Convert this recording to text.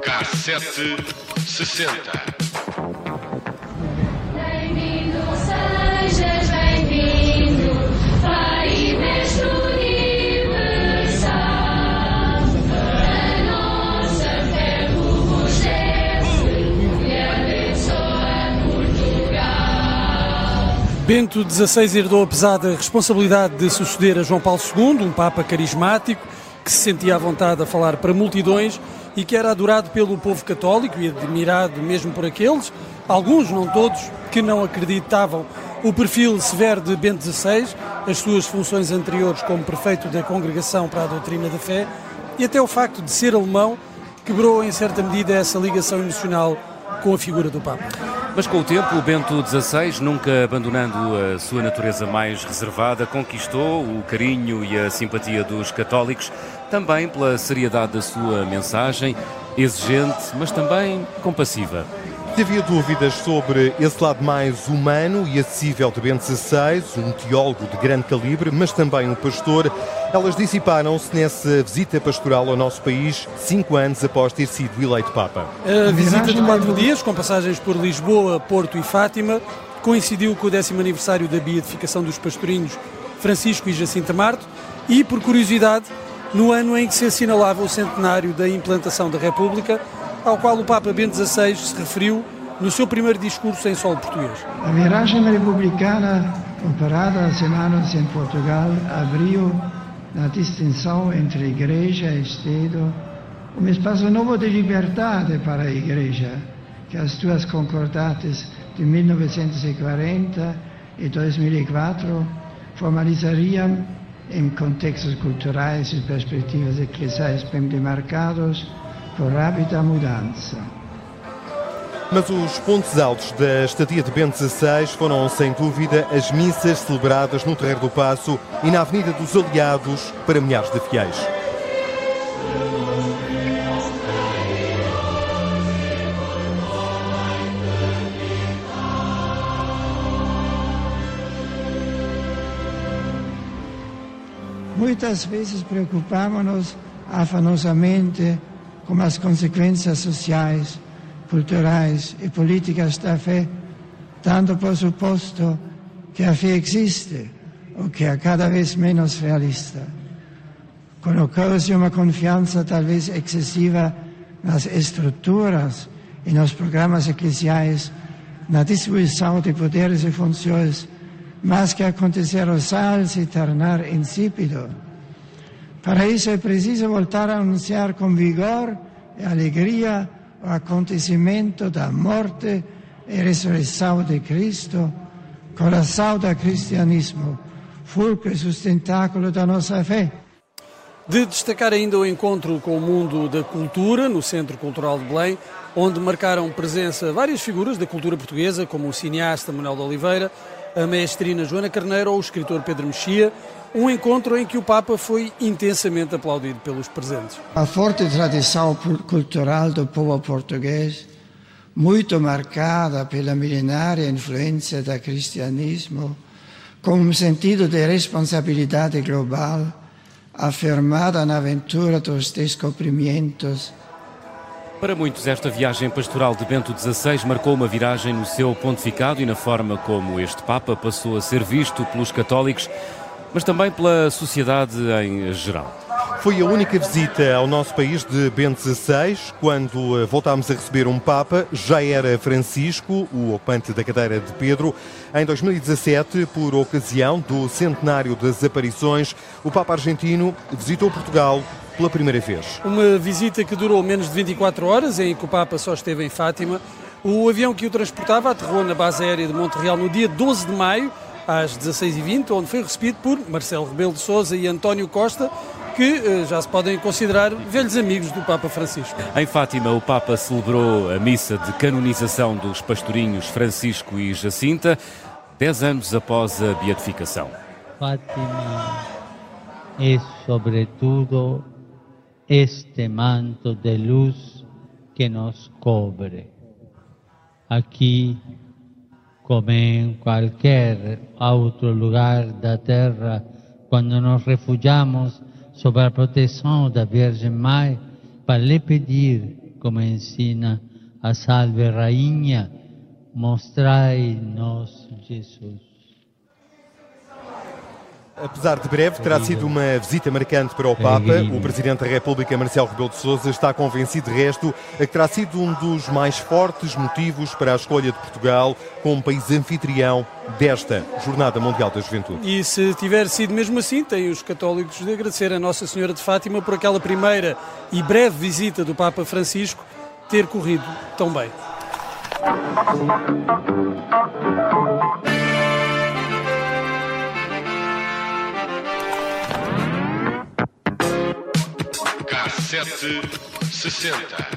Cassete sessenta. Bento XVI herdou a pesada responsabilidade de suceder a João Paulo II, um Papa carismático que se sentia à vontade a falar para multidões e que era adorado pelo povo católico e admirado mesmo por aqueles, alguns, não todos, que não acreditavam o perfil severo de Bento XVI, as suas funções anteriores como prefeito da Congregação para a Doutrina da Fé e até o facto de ser alemão quebrou em certa medida essa ligação emocional com a figura do Papa. Mas com o tempo, o Bento XVI, nunca abandonando a sua natureza mais reservada, conquistou o carinho e a simpatia dos católicos, também pela seriedade da sua mensagem, exigente, mas também compassiva. Se havia dúvidas sobre esse lado mais humano e acessível de Bento XVI, um teólogo de grande calibre, mas também um pastor, elas dissiparam-se nessa visita pastoral ao nosso país, cinco anos após ter sido eleito Papa. A visita de quatro dias, com passagens por Lisboa, Porto e Fátima, coincidiu com o décimo aniversário da beatificação dos pastorinhos Francisco e Jacinta Marto e, por curiosidade, no ano em que se assinalava o centenário da implantação da República, ao qual o Papa Bento XVI se referiu no seu primeiro discurso em solo português. A viragem republicana comparada aos anos em Portugal abriu na distinção entre igreja e Estado um espaço novo de liberdade para a igreja, que as duas concordates de 1940 e 2004 formalizariam em contextos culturais e perspectivas eclesiais bem demarcados por rápida mudança. Mas os pontos altos da estadia de Bento XVI foram, sem dúvida, as missas celebradas no Terreiro do Paço e na Avenida dos Aliados para milhares de fiéis. Muitas vezes preocupamos-nos afanosamente com as consequências sociais, culturais e políticas da fé, dando por suposto que a fé existe, o que é cada vez menos realista. Colocou-se uma confiança talvez excessiva nas estruturas e nos programas eclesiais, na distribuição de poderes e funções, mas que acontecer o sal se tornar insípido. Para isso é preciso voltar a anunciar com vigor e alegria o acontecimento da morte e ressurreição de Cristo, coração do cristianismo, fulcro e sustentáculo da nossa fé. De destacar ainda o encontro com o mundo da cultura no Centro Cultural de Belém, onde marcaram presença várias figuras da cultura portuguesa, como o cineasta Manuel de Oliveira, a maestrina Joana Carneiro ou o escritor Pedro Mexia, um encontro em que o Papa foi intensamente aplaudido pelos presentes. A forte tradição cultural do povo português, muito marcada pela milenária influência do cristianismo, com um sentido de responsabilidade global, afirmada na aventura dos descobrimentos para muitos, esta viagem pastoral de Bento XVI marcou uma viragem no seu pontificado e na forma como este Papa passou a ser visto pelos católicos, mas também pela sociedade em geral. Foi a única visita ao nosso país de Bento XVI, quando voltámos a receber um Papa, já era Francisco, o ocupante da cadeira de Pedro. Em 2017, por ocasião do centenário das aparições, o Papa argentino visitou Portugal pela primeira vez. Uma visita que durou menos de 24 horas, em que o Papa só esteve em Fátima. O avião que o transportava aterrou na base aérea de Montreal no dia 12 de maio, às 16h20, onde foi recebido por Marcelo Rebelo de Sousa e António Costa, que já se podem considerar velhos amigos do Papa Francisco. Em Fátima, o Papa celebrou a missa de canonização dos pastorinhos Francisco e Jacinta, dez anos após a beatificação. Fátima é, sobretudo, este manto de luz que nos cobre. Aquí como em qualquer outro lugar da terra, quando nos refugiamos sob a proteção da Virgem Mãe, para lhe pedir, como ensina a Salve Rainha, mostrai-nos Jesus. Apesar de breve, terá sido uma visita marcante para o Papa. O Presidente da República, Marcelo Rebelo de Sousa, está convencido, de resto, que terá sido um dos mais fortes motivos para a escolha de Portugal como país anfitrião desta Jornada Mundial da Juventude. E se tiver sido mesmo assim, tem os católicos de agradecer a Nossa Senhora de Fátima por aquela primeira e breve visita do Papa Francisco ter corrido tão bem. Cassete 60.